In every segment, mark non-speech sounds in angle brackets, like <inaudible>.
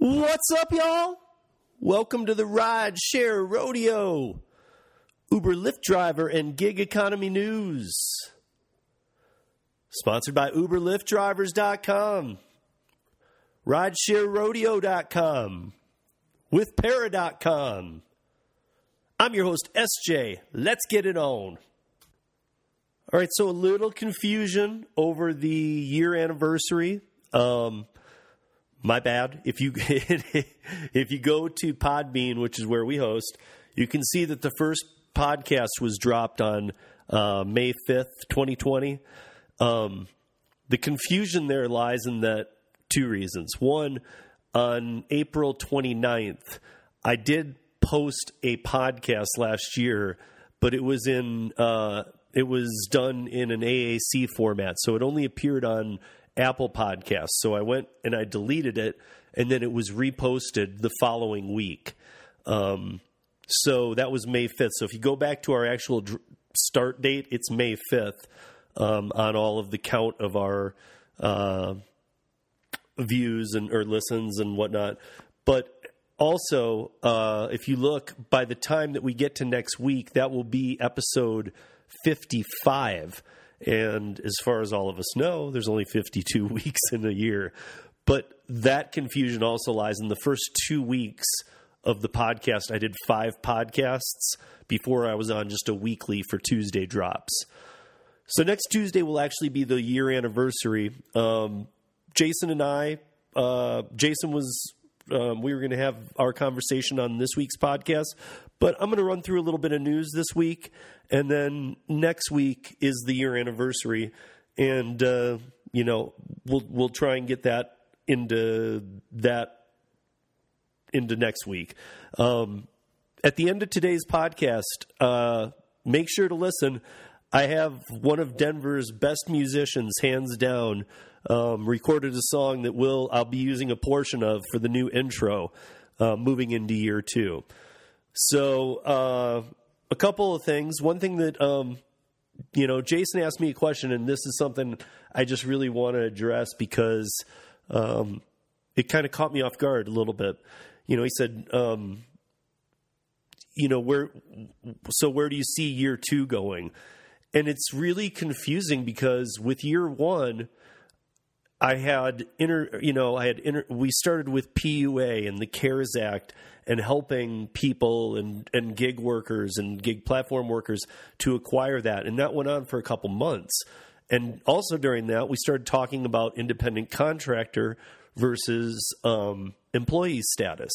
What's up, y'all? Welcome to the Ride Share Rodeo. Uber Lyft driver and gig economy news. Sponsored by UberLiftDrivers.com, RideshareRodeo.com, WithPara.com. I'm your host, SJ. Let's get it on. All right, so a little confusion over the year anniversary. Um, my bad. If you <laughs> if you go to Podbean, which is where we host, you can see that the first podcast was dropped on uh, May fifth, twenty twenty. Um, the confusion there lies in that two reasons. One, on April 29th, I did post a podcast last year, but it was in uh, it was done in an AAC format, so it only appeared on Apple Podcasts. So I went and I deleted it, and then it was reposted the following week. Um, so that was May 5th. So if you go back to our actual dr- start date, it's May 5th um, on all of the count of our uh, views and or listens and whatnot. But also, uh, if you look, by the time that we get to next week, that will be episode 55. And as far as all of us know, there's only 52 <laughs> weeks in a year. But that confusion also lies in the first two weeks of the podcast. I did five podcasts before I was on just a weekly for Tuesday drops. So next Tuesday will actually be the year anniversary. Um, Jason and I, uh, Jason was, um, we were going to have our conversation on this week's podcast, but I'm going to run through a little bit of news this week, and then next week is the year anniversary, and uh, you know we'll we'll try and get that into that into next week. Um, at the end of today's podcast, uh, make sure to listen. I have one of Denver's best musicians, hands down, um, recorded a song that will I'll be using a portion of for the new intro, uh, moving into year two. So, uh, a couple of things. One thing that, um, you know, Jason asked me a question, and this is something I just really want to address because um, it kind of caught me off guard a little bit. You know, he said, um, you know, where, so where do you see year two going? And it's really confusing because with year one, I had inter, you know, I had we started with PUA and the CARES Act and helping people and, and gig workers and gig platform workers to acquire that. And that went on for a couple months. And also during that, we started talking about independent contractor versus um, employee status.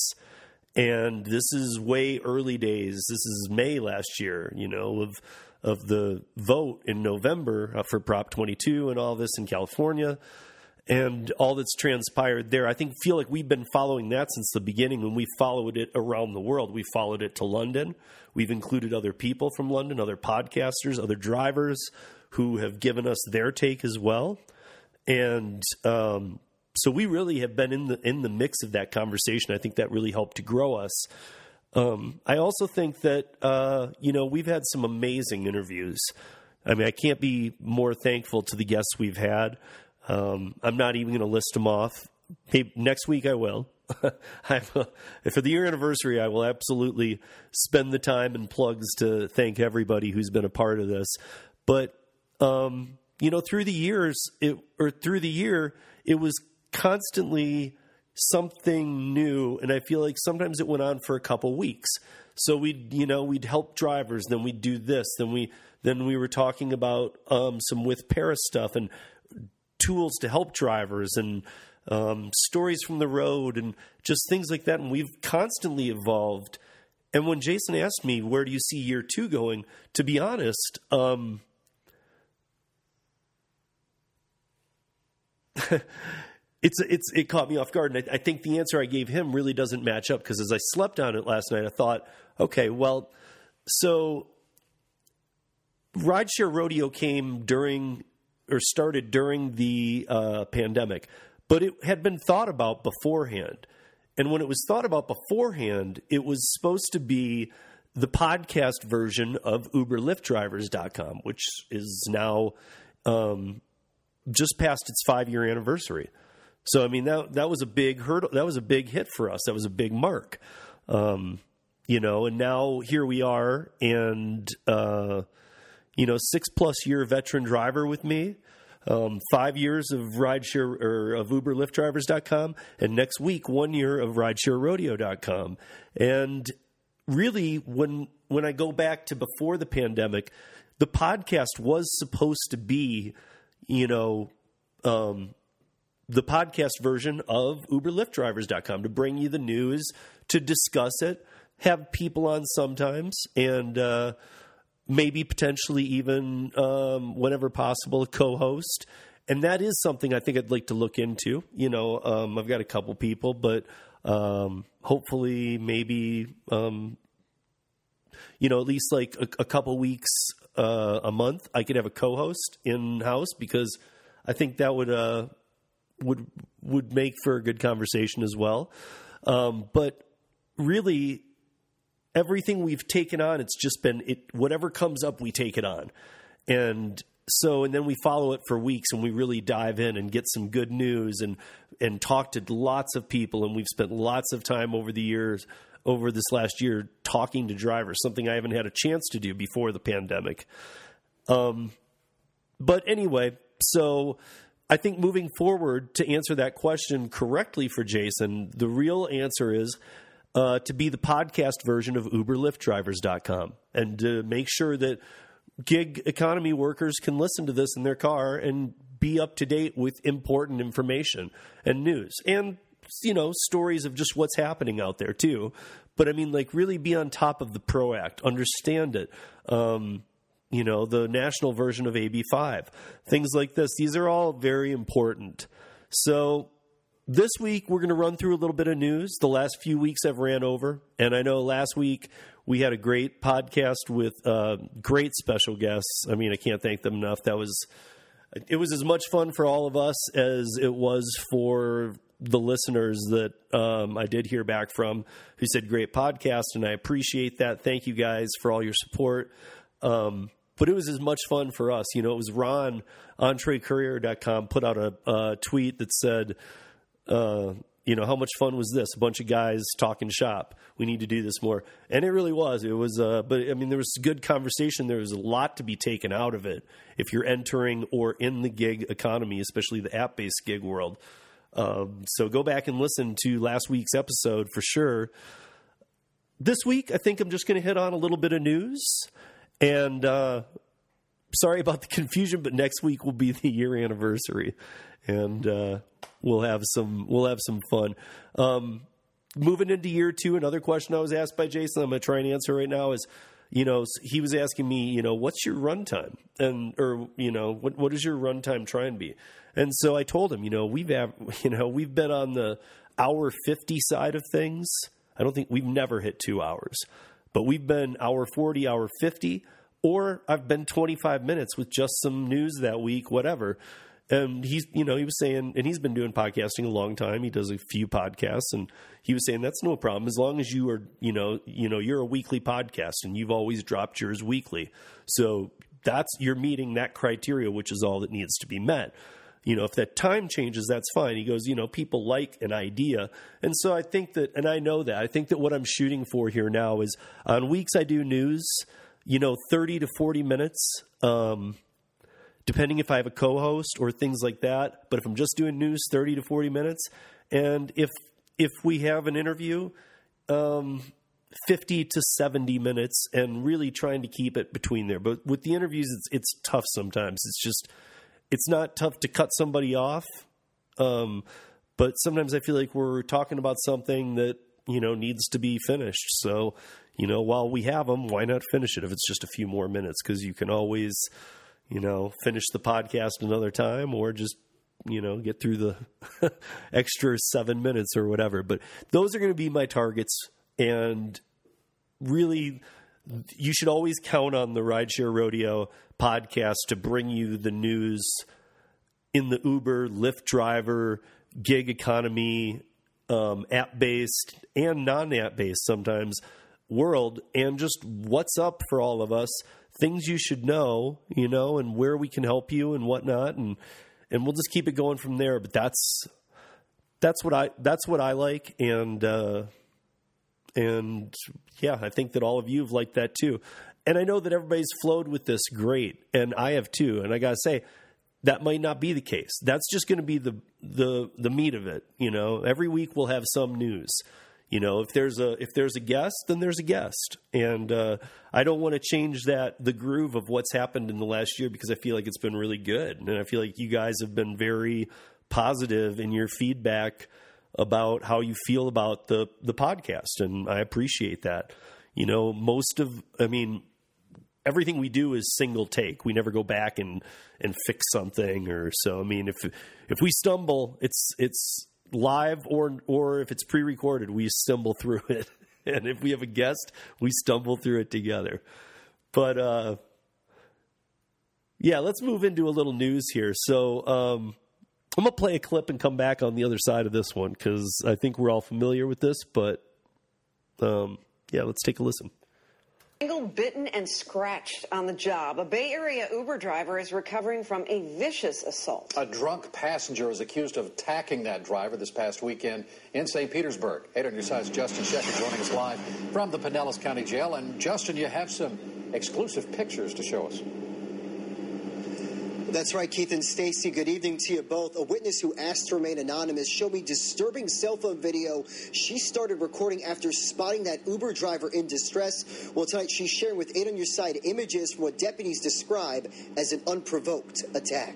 And this is way early days. This is May last year, you know, of of the vote in November uh, for Prop 22 and all this in California and all that's transpired there. I think feel like we've been following that since the beginning when we followed it around the world. We followed it to London. We've included other people from London, other podcasters, other drivers who have given us their take as well. And um, so we really have been in the in the mix of that conversation. I think that really helped to grow us. Um, I also think that uh, you know we've had some amazing interviews. I mean, I can't be more thankful to the guests we've had. Um, I'm not even going to list them off. Maybe next week <laughs> I will. for the year anniversary, I will absolutely spend the time and plugs to thank everybody who's been a part of this. But um, you know, through the years, it, or through the year, it was constantly something new, and I feel like sometimes it went on for a couple weeks. So we'd, you know, we'd help drivers, then we'd do this, then we, then we were talking about um, some with Para stuff, and tools to help drivers and um, stories from the road and just things like that. And we've constantly evolved. And when Jason asked me, where do you see year two going? To be honest, um, <laughs> it's it's it caught me off guard, and I, I, think the answer I gave him really doesn't match up because as I slept on it last night, I thought, okay, well, so rideshare rodeo came during or started during the uh, pandemic, but it had been thought about beforehand. And when it was thought about beforehand, it was supposed to be the podcast version of UberLiftDrivers.com, which is now um, just past its five year anniversary. So I mean that that was a big hurdle. That was a big hit for us. That was a big mark. Um, you know, and now here we are, and uh, you know, six plus year veteran driver with me. Um, five years of rideshare or of Uber Lyft drivers.com, and next week, one year of ridesharerodeo.com. And really, when when I go back to before the pandemic, the podcast was supposed to be, you know, um, the podcast version of UberLiftDrivers.com to bring you the news, to discuss it, have people on sometimes, and uh, maybe potentially even, um, whenever possible, a co host. And that is something I think I'd like to look into. You know, um, I've got a couple people, but um, hopefully, maybe, um, you know, at least like a, a couple weeks uh, a month, I could have a co host in house because I think that would. Uh, would would make for a good conversation as well. Um, but really, everything we've taken on, it's just been it. Whatever comes up, we take it on, and so and then we follow it for weeks, and we really dive in and get some good news and and talk to lots of people, and we've spent lots of time over the years. Over this last year, talking to drivers, something I haven't had a chance to do before the pandemic. Um, but anyway, so I think moving forward to answer that question correctly for Jason, the real answer is uh, to be the podcast version of UberLiftDrivers.com and to make sure that gig economy workers can listen to this in their car and be up to date with important information and news and you know stories of just what's happening out there too but i mean like really be on top of the PRO Act understand it um, you know, the national version of AB5, things like this. These are all very important. So this week we're going to run through a little bit of news. The last few weeks I've ran over, and I know last week we had a great podcast with uh, great special guests. I mean, I can't thank them enough. That was it was as much fun for all of us as it was for the listeners that um, I did hear back from who said great podcast, and I appreciate that. Thank you guys for all your support. Um, but it was as much fun for us. You know, it was Ron, entrecourier.com, put out a, a tweet that said, uh, you know, how much fun was this? A bunch of guys talking shop. We need to do this more. And it really was. It was, uh, but I mean, there was good conversation. There was a lot to be taken out of it if you're entering or in the gig economy, especially the app based gig world. Um, so go back and listen to last week's episode for sure. This week, I think I'm just going to hit on a little bit of news. And uh, sorry about the confusion, but next week will be the year anniversary, and uh, we'll have some we'll have some fun. Um, moving into year two, another question I was asked by Jason, I'm going to try and answer right now is, you know, he was asking me, you know, what's your runtime, and or you know, what what does your runtime try and be? And so I told him, you know, we've <laughs> you know we've been on the hour fifty side of things. I don't think we've never hit two hours. But we've been hour 40, hour 50, or I've been 25 minutes with just some news that week, whatever. And he's, you know, he was saying, and he's been doing podcasting a long time. He does a few podcasts, and he was saying that's no problem as long as you are, you know, you know, you're a weekly podcast and you've always dropped yours weekly. So that's you're meeting that criteria, which is all that needs to be met you know, if that time changes, that's fine. He goes, you know, people like an idea. And so I think that, and I know that, I think that what I'm shooting for here now is on weeks I do news, you know, 30 to 40 minutes, um, depending if I have a co host or things like that. But if I'm just doing news, 30 to 40 minutes. And if, if we have an interview, um, 50 to 70 minutes and really trying to keep it between there. But with the interviews, it's, it's tough sometimes. It's just, it's not tough to cut somebody off. Um, but sometimes I feel like we're talking about something that you know needs to be finished. So you know, while we have them, why not finish it if it's just a few more minutes? Because you can always you know finish the podcast another time or just you know get through the <laughs> extra seven minutes or whatever. But those are going to be my targets, and really you should always count on the Rideshare Rodeo podcast to bring you the news in the Uber, Lyft driver, gig economy, um, app based and non app based sometimes world, and just what's up for all of us, things you should know, you know, and where we can help you and whatnot, and and we'll just keep it going from there. But that's that's what I that's what I like, and uh, and yeah, I think that all of you have liked that too. And I know that everybody's flowed with this great, and I have too. And I gotta say, that might not be the case. That's just going to be the the the meat of it. You know, every week we'll have some news. You know, if there's a if there's a guest, then there's a guest, and uh, I don't want to change that the groove of what's happened in the last year because I feel like it's been really good, and I feel like you guys have been very positive in your feedback about how you feel about the the podcast, and I appreciate that. You know, most of I mean, everything we do is single take. We never go back and and fix something or so. I mean, if if we stumble, it's it's live or or if it's pre-recorded, we stumble through it. <laughs> And if we have a guest, we stumble through it together. But uh yeah, let's move into a little news here. So, um I'm to play a clip and come back on the other side of this one cuz I think we're all familiar with this, but um yeah, let's take a listen. Bitten, and scratched on the job. A Bay Area Uber driver is recovering from a vicious assault. A drunk passenger is accused of attacking that driver this past weekend in St. Petersburg. Eight on your side's Justin Shepherd joining us live from the Pinellas County Jail. And Justin, you have some exclusive pictures to show us. That's right, Keith and Stacy. Good evening to you both. A witness who asked to remain anonymous showed me disturbing cell phone video she started recording after spotting that Uber driver in distress. Well, tonight she's sharing with Eight on Your Side images from what deputies describe as an unprovoked attack.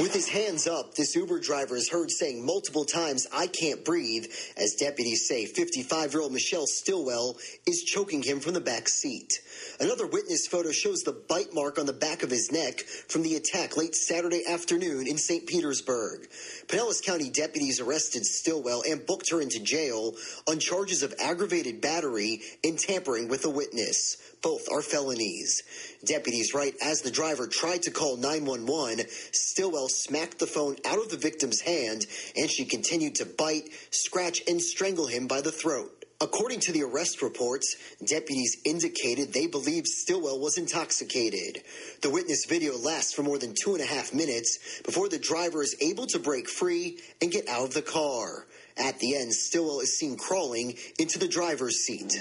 With his hands up, this Uber driver is heard saying multiple times, I can't breathe, as deputies say 55 year old Michelle Stillwell is choking him from the back seat. Another witness photo shows the bite mark on the back of his neck from the attack late Saturday afternoon in St. Petersburg. Pinellas County deputies arrested Stillwell and booked her into jail on charges of aggravated battery and tampering with a witness. Both are felonies. Deputies write as the driver tried to call 911, Stillwell smacked the phone out of the victim's hand and she continued to bite, scratch, and strangle him by the throat. According to the arrest reports, deputies indicated they believed Stillwell was intoxicated. The witness video lasts for more than two and a half minutes before the driver is able to break free and get out of the car. At the end, Stillwell is seen crawling into the driver's seat.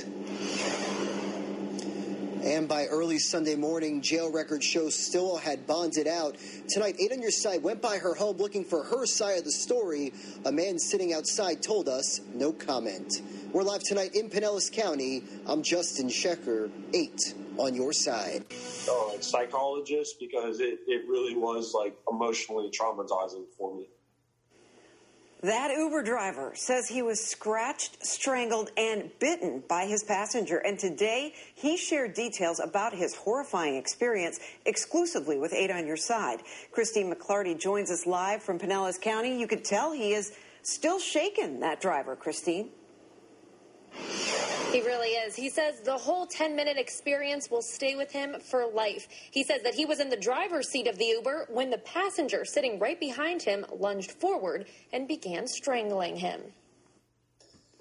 And by early Sunday morning, jail records show Stillwell had bonded out. Tonight, Eight on Your Side went by her home looking for her side of the story. A man sitting outside told us no comment. We're live tonight in Pinellas County. I'm Justin Shecker, 8 on your side. Oh, psychologist because it, it really was like emotionally traumatizing for me. That Uber driver says he was scratched, strangled, and bitten by his passenger. And today, he shared details about his horrifying experience exclusively with Eight on Your Side. Christine McClarty joins us live from Pinellas County. You could tell he is still shaken, that driver, Christine. He really is. He says the whole 10 minute experience will stay with him for life. He says that he was in the driver's seat of the Uber when the passenger sitting right behind him lunged forward and began strangling him.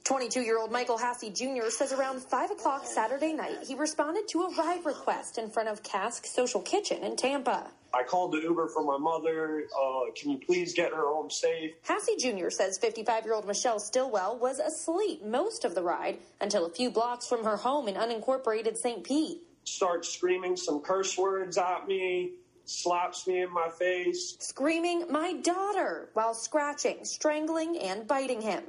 22 year old Michael Hassey Jr. says around 5 o'clock Saturday night, he responded to a ride request in front of Cask Social Kitchen in Tampa. I called the Uber for my mother. Uh, can you please get her home safe? Hassey Jr. says 55 year old Michelle Stillwell was asleep most of the ride until a few blocks from her home in unincorporated St. Pete. Starts screaming some curse words at me, slaps me in my face, screaming, My daughter, while scratching, strangling, and biting him.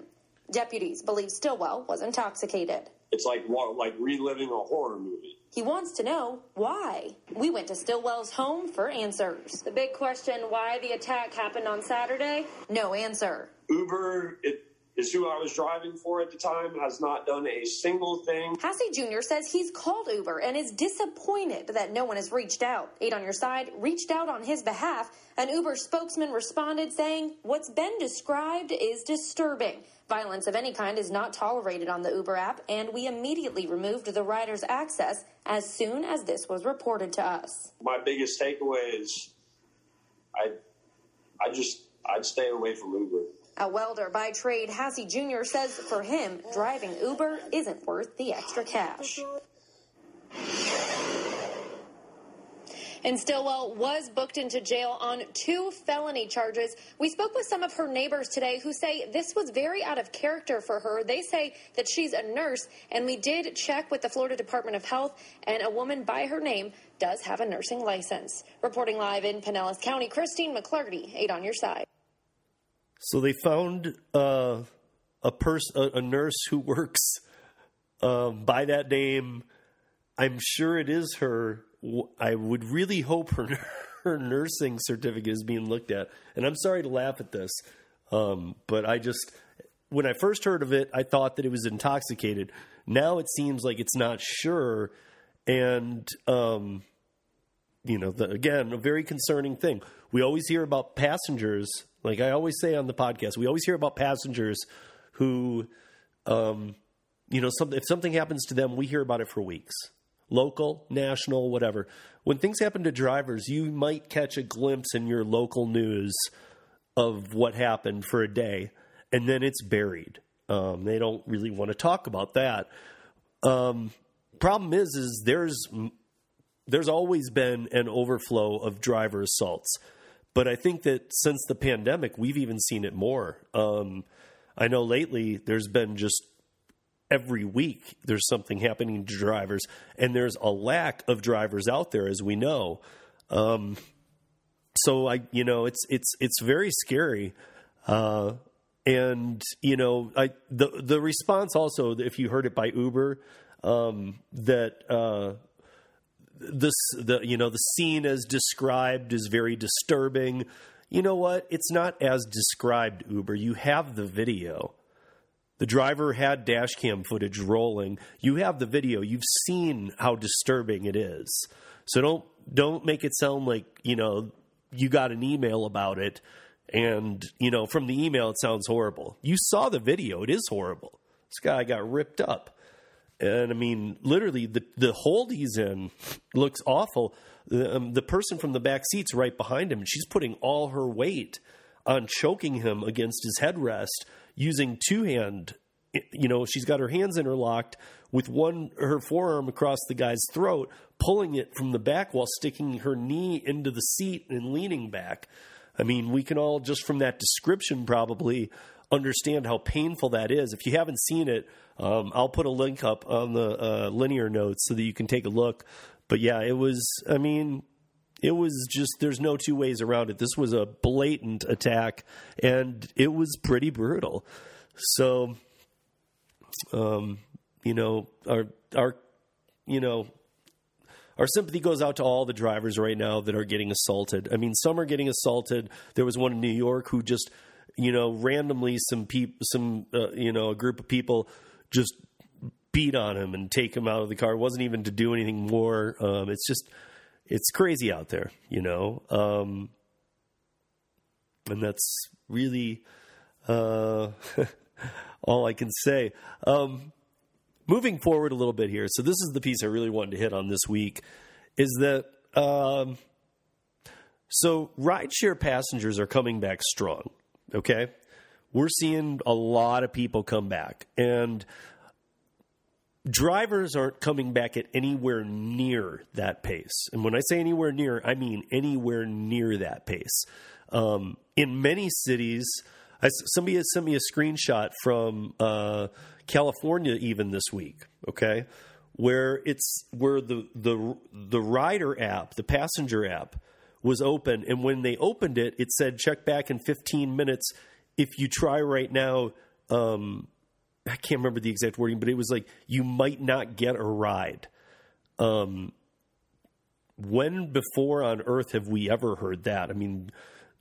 Deputies believe Stillwell was intoxicated. It's like like reliving a horror movie. He wants to know why. We went to Stillwell's home for answers. The big question why the attack happened on Saturday? No answer. Uber it is who I was driving for at the time, has not done a single thing. Hassey Jr. says he's called Uber and is disappointed that no one has reached out. Eight on Your Side reached out on his behalf. An Uber spokesman responded saying, What's been described is disturbing. Violence of any kind is not tolerated on the Uber app, and we immediately removed the rider's access as soon as this was reported to us. My biggest takeaway is I, I just, I'd stay away from Uber. A welder by trade, Hassey Jr. says for him, driving Uber isn't worth the extra cash. And Stillwell was booked into jail on two felony charges. We spoke with some of her neighbors today who say this was very out of character for her. They say that she's a nurse, and we did check with the Florida Department of Health, and a woman by her name does have a nursing license. Reporting live in Pinellas County, Christine McClarty, 8 on your side. So they found uh, a person, a, a, nurse who <laughs> works um, by that name. I'm sure it is her. I would really hope her <laughs> her nursing certificate is being looked at. And I'm sorry to laugh at this, um, but I just when I first heard of it, I thought that it was intoxicated. Now it seems like it's not sure, and um, you know, the, again, a very concerning thing. We always hear about passengers, like I always say on the podcast, we always hear about passengers who, um, you know, some, if something happens to them, we hear about it for weeks. Local, national, whatever. When things happen to drivers, you might catch a glimpse in your local news of what happened for a day, and then it's buried. Um, they don't really want to talk about that. Um, problem is, is there's there's always been an overflow of driver assaults. But I think that since the pandemic, we've even seen it more. Um, I know lately there's been just every week there's something happening to drivers, and there's a lack of drivers out there, as we know. Um, so I, you know, it's it's it's very scary. Uh, and you know, I the the response also, if you heard it by Uber, um, that uh, this the you know the scene as described is very disturbing. You know what? It's not as described, Uber. You have the video. The driver had dash cam footage rolling. You have the video. You've seen how disturbing it is. So don't don't make it sound like, you know, you got an email about it and, you know, from the email it sounds horrible. You saw the video. It is horrible. This guy got ripped up. And I mean, literally, the the hold he's in looks awful. The, um, the person from the back seat's right behind him, and she's putting all her weight on choking him against his headrest using two hand. You know, she's got her hands interlocked with one her forearm across the guy's throat, pulling it from the back while sticking her knee into the seat and leaning back. I mean, we can all just from that description probably understand how painful that is. If you haven't seen it, um, I'll put a link up on the uh, linear notes so that you can take a look. But yeah, it was, I mean, it was just, there's no two ways around it. This was a blatant attack and it was pretty brutal. So, um, you know, our, our, you know, our sympathy goes out to all the drivers right now that are getting assaulted. I mean, some are getting assaulted. There was one in New York who just, you know, randomly some people, some, uh, you know, a group of people just beat on him and take him out of the car. It wasn't even to do anything more. Um, it's just, it's crazy out there, you know? Um, and that's really uh, <laughs> all I can say. Um, moving forward a little bit here. So, this is the piece I really wanted to hit on this week is that. Um, so, rideshare passengers are coming back strong. Okay we're seeing a lot of people come back. And drivers aren't coming back at anywhere near that pace. And when I say anywhere near, I mean anywhere near that pace. Um, in many cities, I, somebody has sent me a screenshot from uh, California even this week. Okay, where it's where the the the rider app, the passenger app, was open, and when they opened it, it said check back in 15 minutes if you try right now, um, I can't remember the exact wording, but it was like you might not get a ride. Um, when before on earth have we ever heard that? I mean,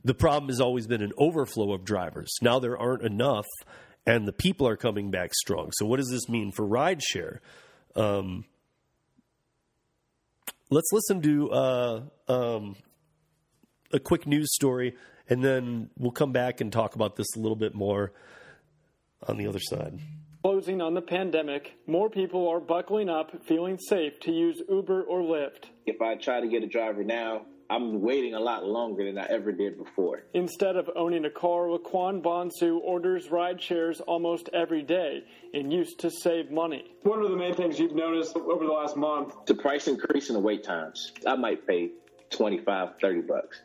the problem has always been an overflow of drivers. Now there aren't enough, and the people are coming back strong. So, what does this mean for rideshare? Um, let's listen to uh, um, a quick news story and then we'll come back and talk about this a little bit more on the other side. Closing on the pandemic, more people are buckling up, feeling safe to use Uber or Lyft. If I try to get a driver now, I'm waiting a lot longer than I ever did before. Instead of owning a car, Laquan Bonsu orders ride shares almost every day and used to save money. What are the main things you've noticed over the last month? The price increase and the wait times. I might pay 25, 30 bucks.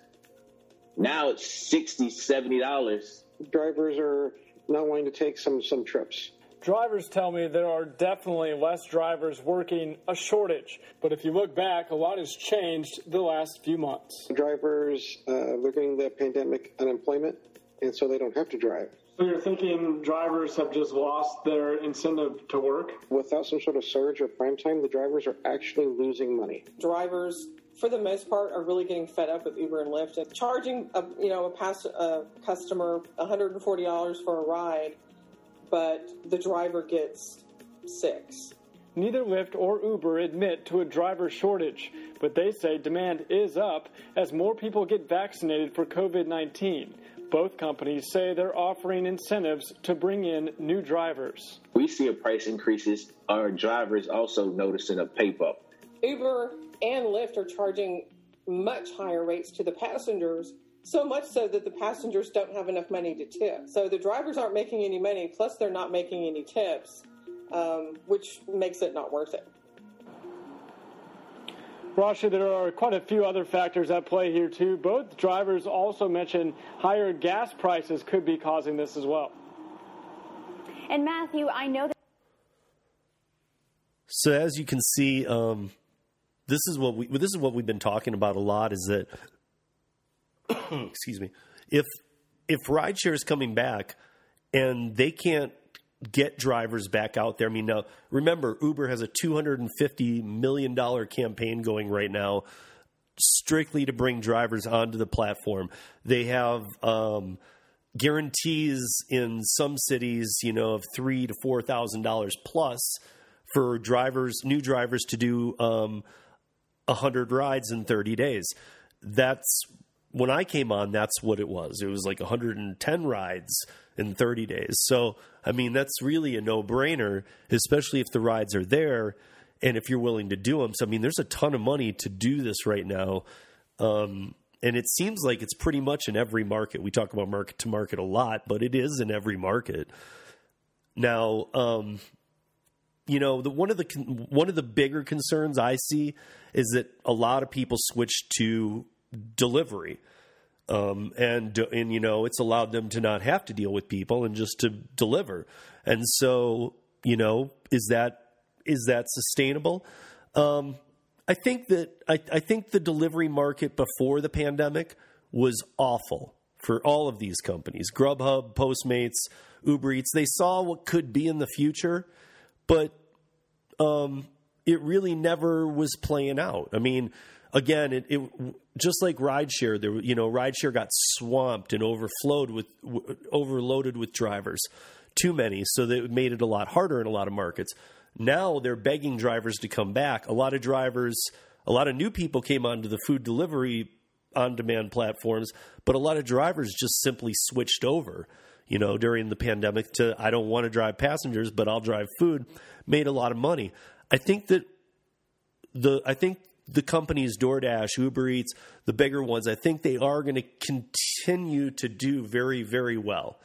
Now it's 60, 70 dollars. Drivers are not wanting to take some some trips. Drivers tell me there are definitely less drivers working a shortage. But if you look back, a lot has changed the last few months. Drivers, uh, they're getting the pandemic unemployment, and so they don't have to drive. So you're thinking drivers have just lost their incentive to work? Without some sort of surge or prime time, the drivers are actually losing money. Drivers, for the most part, are really getting fed up with Uber and Lyft. And charging a you know a past a customer $140 for a ride, but the driver gets six. Neither Lyft or Uber admit to a driver shortage, but they say demand is up as more people get vaccinated for COVID 19. Both companies say they're offering incentives to bring in new drivers. We see a price increases. Our drivers also noticing a pay bump. Uber and Lyft are charging much higher rates to the passengers, so much so that the passengers don't have enough money to tip. So the drivers aren't making any money, plus they're not making any tips, um, which makes it not worth it. Rasha, there are quite a few other factors at play here, too. Both drivers also mentioned higher gas prices could be causing this as well. And Matthew, I know that. So as you can see, um, this is what we this is what we've been talking about a lot. Is that <coughs> excuse me? If if rideshare is coming back and they can't get drivers back out there. I mean, now remember, Uber has a $250 million campaign going right now strictly to bring drivers onto the platform. They have um, guarantees in some cities, you know, of three to four thousand dollars plus for drivers, new drivers, to do um, hundred rides in thirty days. That's when I came on. That's what it was. It was like 110 rides in 30 days. So, I mean, that's really a no brainer, especially if the rides are there and if you're willing to do them. So, I mean, there's a ton of money to do this right now. Um, and it seems like it's pretty much in every market. We talk about market to market a lot, but it is in every market. Now, um, you know, the, one of the one of the bigger concerns I see is that a lot of people switch to delivery. Um, and and you know it's allowed them to not have to deal with people and just to deliver. And so you know is that is that sustainable? Um, I think that I, I think the delivery market before the pandemic was awful for all of these companies: Grubhub, Postmates, Uber Eats. They saw what could be in the future, but um, it really never was playing out. I mean, again, it, it just like rideshare, there you know, rideshare got swamped and overflowed with w- overloaded with drivers, too many, so that it made it a lot harder in a lot of markets. Now they're begging drivers to come back. A lot of drivers, a lot of new people came onto the food delivery on demand platforms, but a lot of drivers just simply switched over. You know, during the pandemic, to I don't want to drive passengers, but I'll drive food. Made a lot of money. I think that the I think the companies DoorDash, Uber Eats, the bigger ones, I think they are going to continue to do very, very well.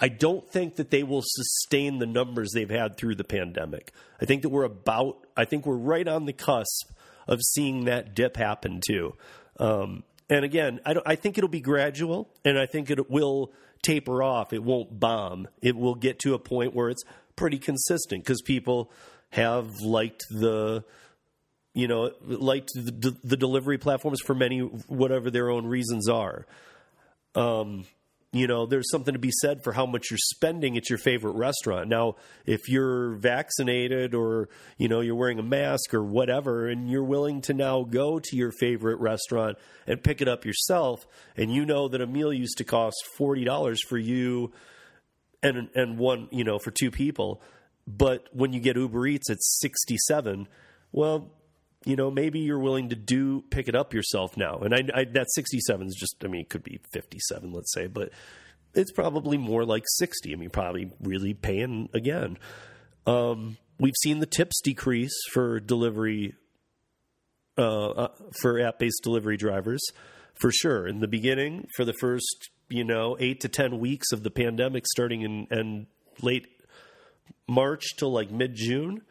I don't think that they will sustain the numbers they've had through the pandemic. I think that we're about, I think we're right on the cusp of seeing that dip happen too. Um, and again, I, I think it'll be gradual, and I think it will taper off. It won't bomb. It will get to a point where it's pretty consistent because people have liked the you know, liked the, the, delivery platforms for many, whatever their own reasons are. Um, you know, there's something to be said for how much you're spending at your favorite restaurant. Now, if you're vaccinated or, you know, you're wearing a mask or whatever, and you're willing to now go to your favorite restaurant and pick it up yourself, and you know that a meal used to cost $40 for you and, and one, you know, for two people, but when you get Uber Eats, it's 67 well, you know, maybe you're willing to do pick it up yourself now. And I, I that 67 is just, I mean, it could be 57, let's say, but it's probably more like 60. I mean, probably really paying again. Um, we've seen the tips decrease for delivery, uh, uh, for app based delivery drivers, for sure. In the beginning, for the first, you know, eight to 10 weeks of the pandemic starting in, in late March till like mid June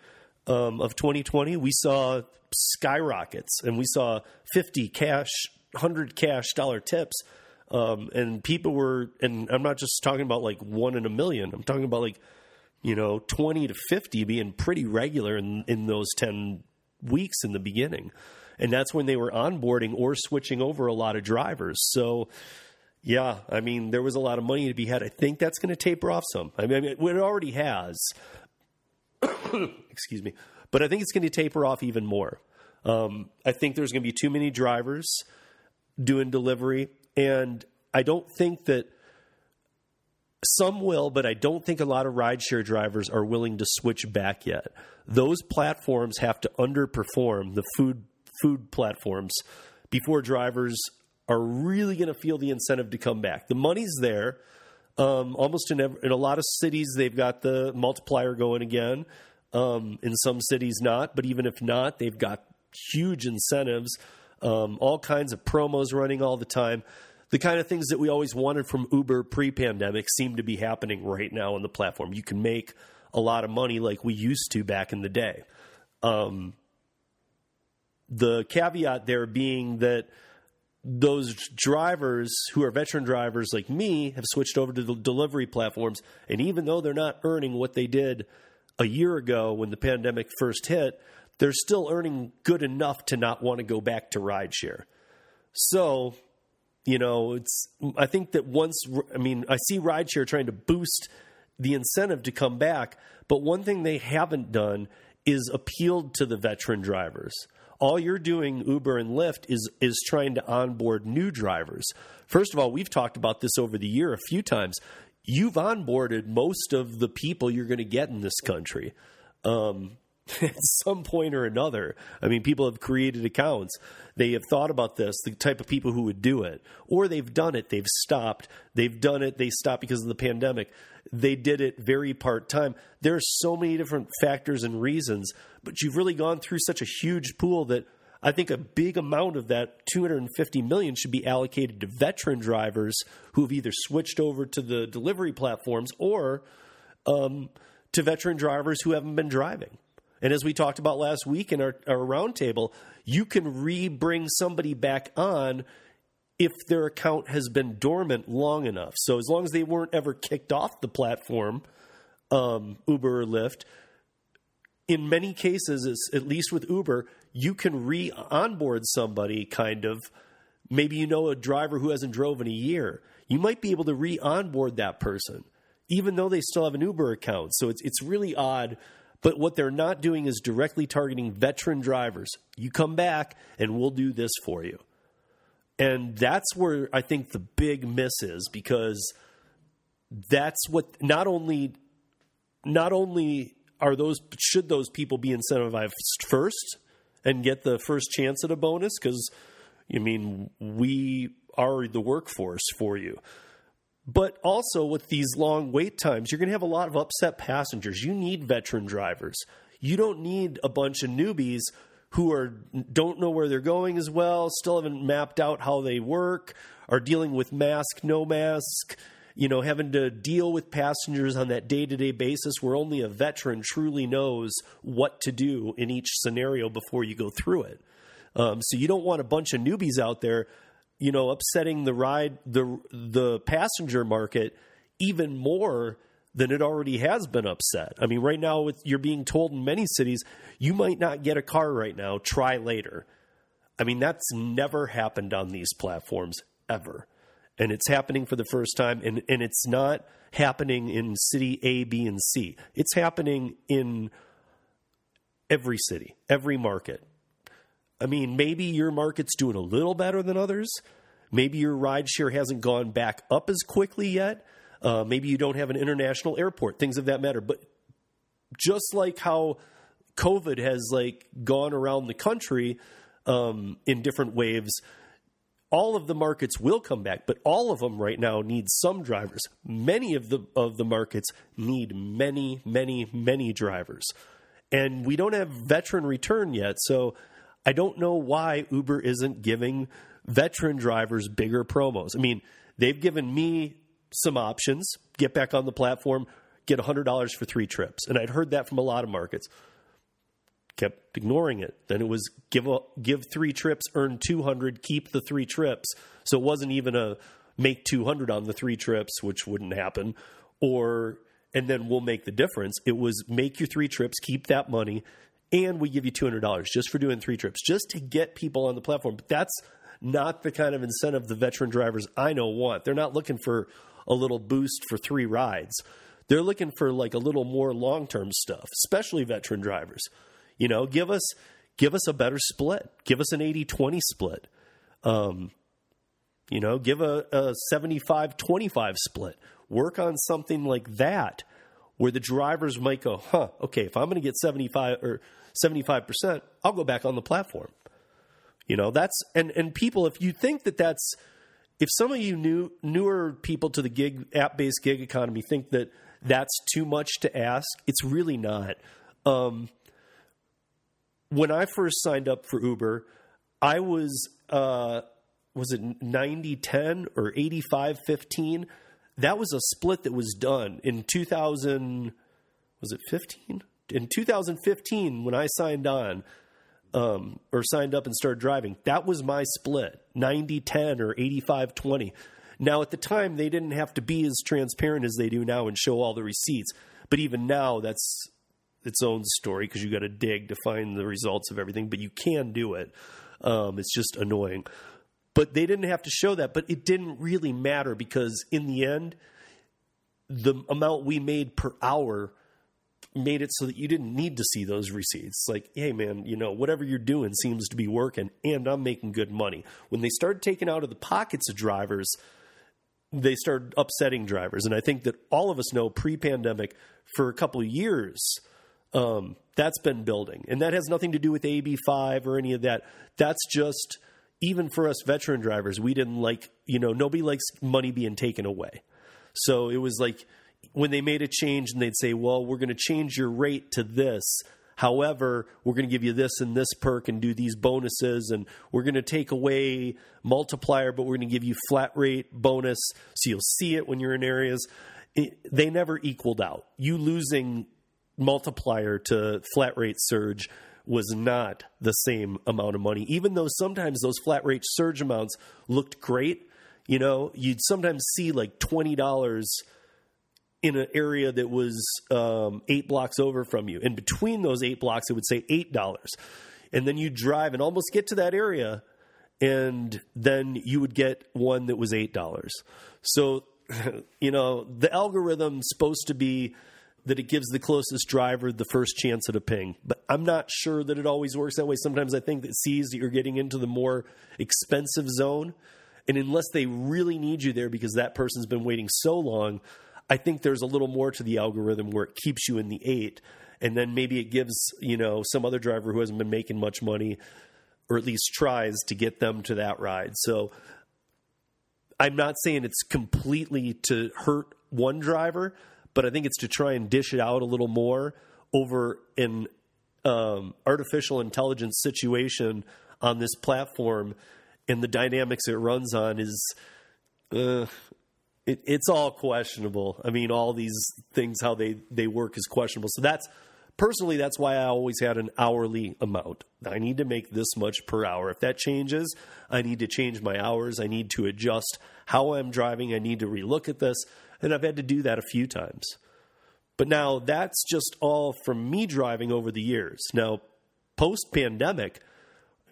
um, of 2020, we saw skyrockets and we saw 50 cash, 100 cash dollar tips. Um, and people were, and I'm not just talking about like one in a million. I'm talking about like, you know, 20 to 50 being pretty regular in, in those 10 weeks in the beginning. And that's when they were onboarding or switching over a lot of drivers. So, yeah, I mean, there was a lot of money to be had. I think that's going to taper off some. I mean, it already has. <coughs> Excuse me. But I think it's going to taper off even more. Um, I think there's going to be too many drivers doing delivery. And I don't think that some will, but I don't think a lot of rideshare drivers are willing to switch back yet. Those platforms have to underperform the food food platforms before drivers are really going to feel the incentive to come back. The money's there. Um, almost in, every, in a lot of cities, they've got the multiplier going again. Um, in some cities, not. But even if not, they've got huge incentives, um, all kinds of promos running all the time. The kind of things that we always wanted from Uber pre pandemic seem to be happening right now on the platform. You can make a lot of money like we used to back in the day. Um, the caveat there being that those drivers who are veteran drivers like me have switched over to the delivery platforms. And even though they're not earning what they did a year ago when the pandemic first hit, they're still earning good enough to not want to go back to rideshare. So, you know, it's, I think that once, I mean, I see rideshare trying to boost the incentive to come back, but one thing they haven't done is appealed to the veteran drivers all you're doing Uber and Lyft is is trying to onboard new drivers. First of all, we've talked about this over the year a few times. You've onboarded most of the people you're going to get in this country. Um, <laughs> at some point or another. I mean, people have created accounts. They have thought about this, the type of people who would do it. Or they've done it, they've stopped. They've done it, they stopped because of the pandemic. They did it very part time. There are so many different factors and reasons, but you've really gone through such a huge pool that I think a big amount of that 250 million should be allocated to veteran drivers who have either switched over to the delivery platforms or um, to veteran drivers who haven't been driving. And as we talked about last week in our, our roundtable, you can re bring somebody back on if their account has been dormant long enough. So as long as they weren't ever kicked off the platform, um, Uber or Lyft, in many cases, at least with Uber, you can re onboard somebody kind of. Maybe you know a driver who hasn't drove in a year. You might be able to re onboard that person, even though they still have an Uber account. So it's it's really odd but what they're not doing is directly targeting veteran drivers. You come back and we'll do this for you. And that's where I think the big miss is because that's what not only not only are those should those people be incentivized first and get the first chance at a bonus because I mean we are the workforce for you. But also with these long wait times, you're going to have a lot of upset passengers. You need veteran drivers. You don't need a bunch of newbies who are don't know where they're going as well, still haven't mapped out how they work, are dealing with mask, no mask, you know, having to deal with passengers on that day-to-day basis where only a veteran truly knows what to do in each scenario before you go through it. Um, so you don't want a bunch of newbies out there you know, upsetting the ride the the passenger market even more than it already has been upset. I mean, right now with you're being told in many cities you might not get a car right now, try later. I mean, that's never happened on these platforms ever. And it's happening for the first time and and it's not happening in city A, B, and C. It's happening in every city, every market. I mean, maybe your market's doing a little better than others. Maybe your rideshare hasn't gone back up as quickly yet. Uh, maybe you don't have an international airport, things of that matter. But just like how COVID has like gone around the country um, in different waves, all of the markets will come back, but all of them right now need some drivers. Many of the of the markets need many, many, many drivers, and we don't have veteran return yet. So I don't know why Uber isn't giving veteran drivers bigger promos. I mean, they've given me some options get back on the platform, get $100 for three trips. And I'd heard that from a lot of markets. kept ignoring it. Then it was give a, give three trips, earn 200, keep the three trips. So it wasn't even a make 200 on the three trips, which wouldn't happen, or and then we'll make the difference. It was make your three trips, keep that money, and we give you $200 just for doing three trips, just to get people on the platform. But that's not the kind of incentive the veteran drivers I know want. They're not looking for a little boost for three rides. They're looking for like a little more long term stuff, especially veteran drivers. You know, give us give us a better split. Give us an 80-20 split. Um, you know, give a, a 75-25 split. Work on something like that where the drivers might go, huh, okay, if I'm going to get 75 or 75%, I'll go back on the platform. You know, that's and and people if you think that that's if some of you new newer people to the gig app-based gig economy think that that's too much to ask, it's really not. Um, when I first signed up for Uber, I was uh, was it 90 10 or 85 15? That was a split that was done in 2000 was it 15? In 2015 when I signed on um, or signed up and started driving, that was my split 90 10 or 85 20. Now, at the time, they didn't have to be as transparent as they do now and show all the receipts. But even now, that's its own story because you got to dig to find the results of everything. But you can do it. Um, it's just annoying. But they didn't have to show that. But it didn't really matter because in the end, the amount we made per hour made it so that you didn't need to see those receipts. Like, hey, man, you know, whatever you're doing seems to be working, and I'm making good money. When they started taking out of the pockets of drivers, they started upsetting drivers. And I think that all of us know pre pandemic for a couple of years, um, that's been building. And that has nothing to do with AB5 or any of that. That's just, even for us veteran drivers, we didn't like, you know, nobody likes money being taken away. So it was like when they made a change and they'd say, well, we're going to change your rate to this. However, we're going to give you this and this perk and do these bonuses, and we're going to take away multiplier, but we're going to give you flat rate bonus so you'll see it when you're in areas. It, they never equaled out. You losing multiplier to flat rate surge was not the same amount of money, even though sometimes those flat rate surge amounts looked great. You know, you'd sometimes see like $20 in an area that was um, eight blocks over from you. And between those eight blocks, it would say $8. And then you drive and almost get to that area, and then you would get one that was $8. So, <laughs> you know, the algorithm's supposed to be that it gives the closest driver the first chance at a ping. But I'm not sure that it always works that way. Sometimes I think that sees that you're getting into the more expensive zone. And unless they really need you there because that person's been waiting so long, I think there's a little more to the algorithm where it keeps you in the eight, and then maybe it gives you know some other driver who hasn't been making much money, or at least tries to get them to that ride. So I'm not saying it's completely to hurt one driver, but I think it's to try and dish it out a little more over an um, artificial intelligence situation on this platform, and the dynamics it runs on is. Uh, it, it's all questionable. I mean, all these things how they they work is questionable. So that's personally that's why I always had an hourly amount. I need to make this much per hour. If that changes, I need to change my hours. I need to adjust how I'm driving. I need to relook at this, and I've had to do that a few times. But now that's just all from me driving over the years. Now, post pandemic,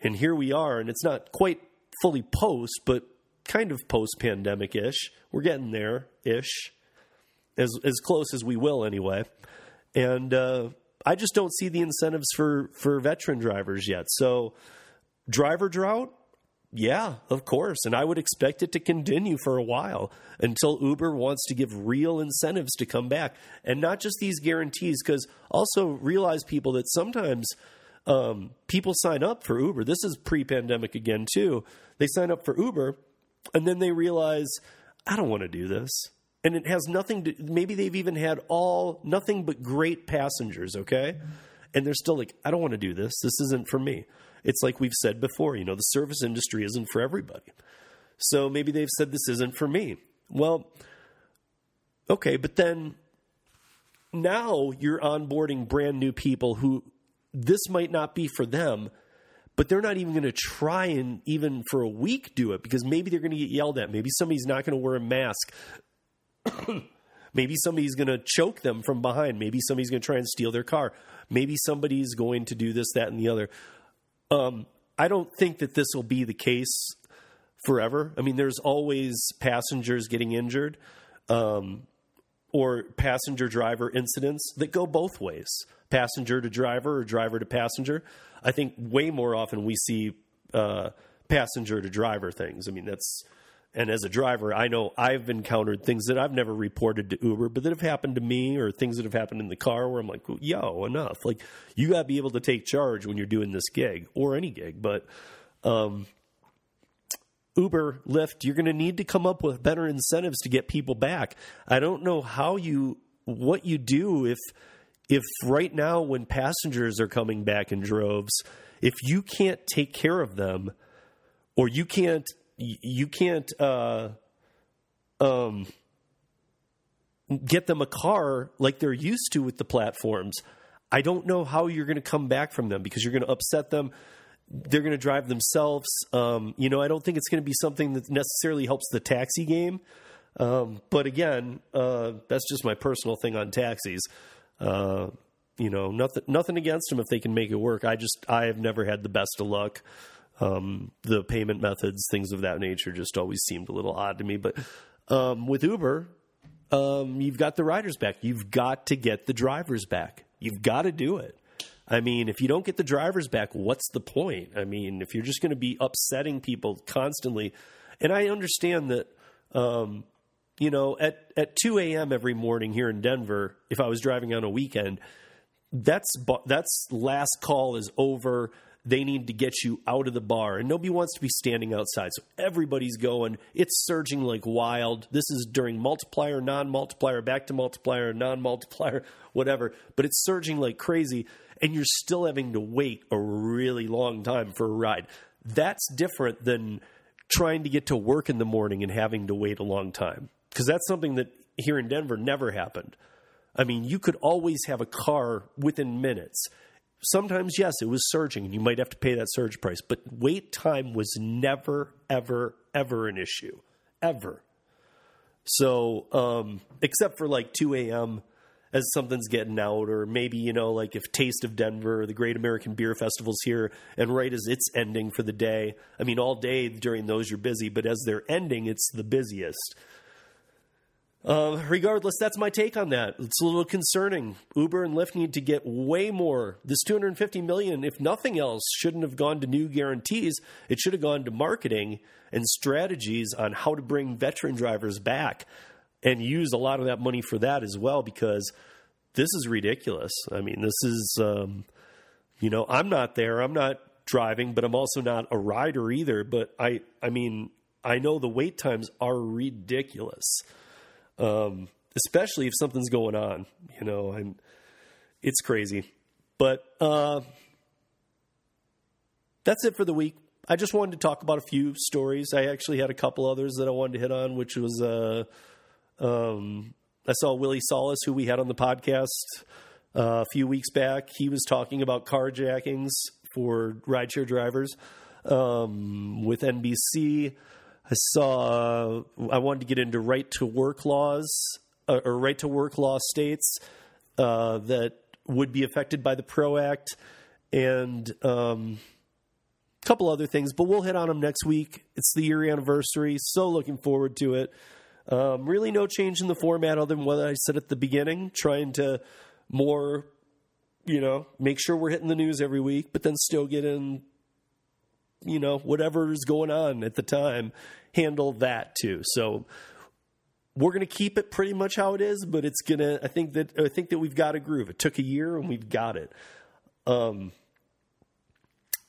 and here we are, and it's not quite fully post, but kind of post pandemic ish. We're getting there ish, as as close as we will anyway. And uh, I just don't see the incentives for for veteran drivers yet. So driver drought, yeah, of course, and I would expect it to continue for a while until Uber wants to give real incentives to come back, and not just these guarantees. Because also realize people that sometimes. Um, people sign up for Uber. This is pre pandemic again, too. They sign up for Uber and then they realize, I don't want to do this. And it has nothing to, maybe they've even had all, nothing but great passengers, okay? And they're still like, I don't want to do this. This isn't for me. It's like we've said before, you know, the service industry isn't for everybody. So maybe they've said this isn't for me. Well, okay, but then now you're onboarding brand new people who this might not be for them, but they're not even going to try and even for a week do it because maybe they're going to get yelled at. Maybe somebody's not going to wear a mask. Maybe somebody's going to choke them from behind. Maybe somebody's going to try and steal their car. Maybe somebody's going to do this, that, and the other. Um, I don't think that this will be the case forever. I mean, there's always passengers getting injured um, or passenger driver incidents that go both ways passenger to driver or driver to passenger. I think way more often we see uh, passenger to driver things. I mean, that's and as a driver, I know I've encountered things that I've never reported to Uber, but that have happened to me, or things that have happened in the car where I'm like, "Yo, enough!" Like you got to be able to take charge when you're doing this gig or any gig. But um, Uber, Lyft, you're going to need to come up with better incentives to get people back. I don't know how you what you do if if right now when passengers are coming back in droves, if you can't take care of them or you can't you can't uh, um, get them a car like they're used to with the platforms. I don't know how you're going to come back from them because you're going to upset them. They're going to drive themselves. Um, you know, I don't think it's going to be something that necessarily helps the taxi game. Um, but again, uh, that's just my personal thing on taxis. Uh, you know, nothing nothing against them if they can make it work. I just I have never had the best of luck. Um, the payment methods, things of that nature, just always seemed a little odd to me. But um, with Uber, um, you've got the riders back. You've got to get the drivers back. You've got to do it. I mean, if you don't get the drivers back, what's the point? I mean, if you're just going to be upsetting people constantly, and I understand that, um, you know, at at 2 a.m. every morning here in Denver, if I was driving on a weekend, that's that's last call is over. They need to get you out of the bar, and nobody wants to be standing outside. So everybody's going. It's surging like wild. This is during multiplier, non-multiplier, back to multiplier, non-multiplier, <laughs> whatever. But it's surging like crazy, and you're still having to wait a really long time for a ride. That's different than trying to get to work in the morning and having to wait a long time because that's something that here in Denver never happened. I mean, you could always have a car within minutes. Sometimes, yes, it was surging and you might have to pay that surge price, but wait time was never, ever, ever an issue. Ever. So, um, except for like 2 a.m. as something's getting out, or maybe, you know, like if Taste of Denver the Great American Beer Festival's here, and right as it's ending for the day, I mean, all day during those you're busy, but as they're ending, it's the busiest. Uh, regardless, that's my take on that. It's a little concerning. Uber and Lyft need to get way more. This 250 million, if nothing else, shouldn't have gone to new guarantees. It should have gone to marketing and strategies on how to bring veteran drivers back, and use a lot of that money for that as well. Because this is ridiculous. I mean, this is, um, you know, I'm not there. I'm not driving, but I'm also not a rider either. But I, I mean, I know the wait times are ridiculous um, especially if something's going on. You know, and it's crazy. But uh, that's it for the week. I just wanted to talk about a few stories. I actually had a couple others that I wanted to hit on, which was uh, um, I saw Willie Solis, who we had on the podcast uh, a few weeks back. He was talking about carjackings for rideshare drivers um, with NBC. I saw. I wanted to get into right to work laws uh, or right to work law states uh, that would be affected by the PRO Act, and um, a couple other things. But we'll hit on them next week. It's the year anniversary, so looking forward to it. Um, really, no change in the format other than what I said at the beginning. Trying to more, you know, make sure we're hitting the news every week, but then still get in you know whatever's going on at the time handle that too. So we're going to keep it pretty much how it is, but it's going to, I think that, I think that we've got a groove. It took a year and we've got it. Um,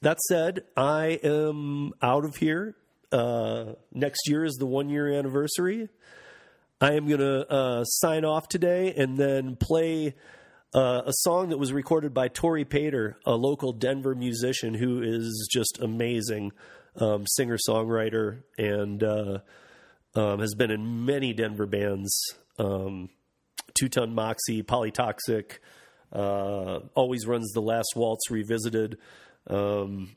that said, I am out of here. Uh, next year is the one year anniversary. I am going to uh, sign off today and then play uh, a song that was recorded by Tori Pater, a local Denver musician who is just amazing um, singer songwriter, and uh, um, has been in many Denver bands. Um, Two Ton Moxie, Polytoxic, Uh, always runs the Last Waltz Revisited. Um,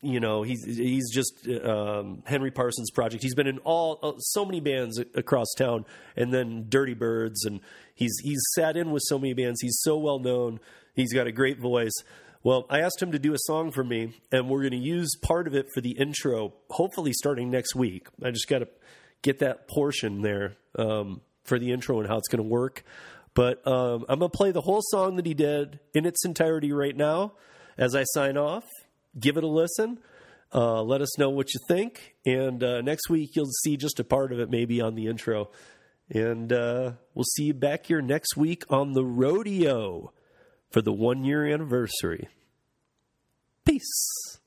you know, he's he's just um, Henry Parsons project. He's been in all uh, so many bands across town, and then Dirty Birds, and he's he's sat in with so many bands. He's so well known. He's got a great voice. Well, I asked him to do a song for me, and we're going to use part of it for the intro. Hopefully, starting next week. I just got to get that portion there um, for the intro and how it's going to work. But um, I'm going to play the whole song that he did in its entirety right now as I sign off give it a listen. Uh, let us know what you think. And uh, next week, you'll see just a part of it maybe on the intro. And uh, we'll see you back here next week on the rodeo for the one year anniversary. Peace.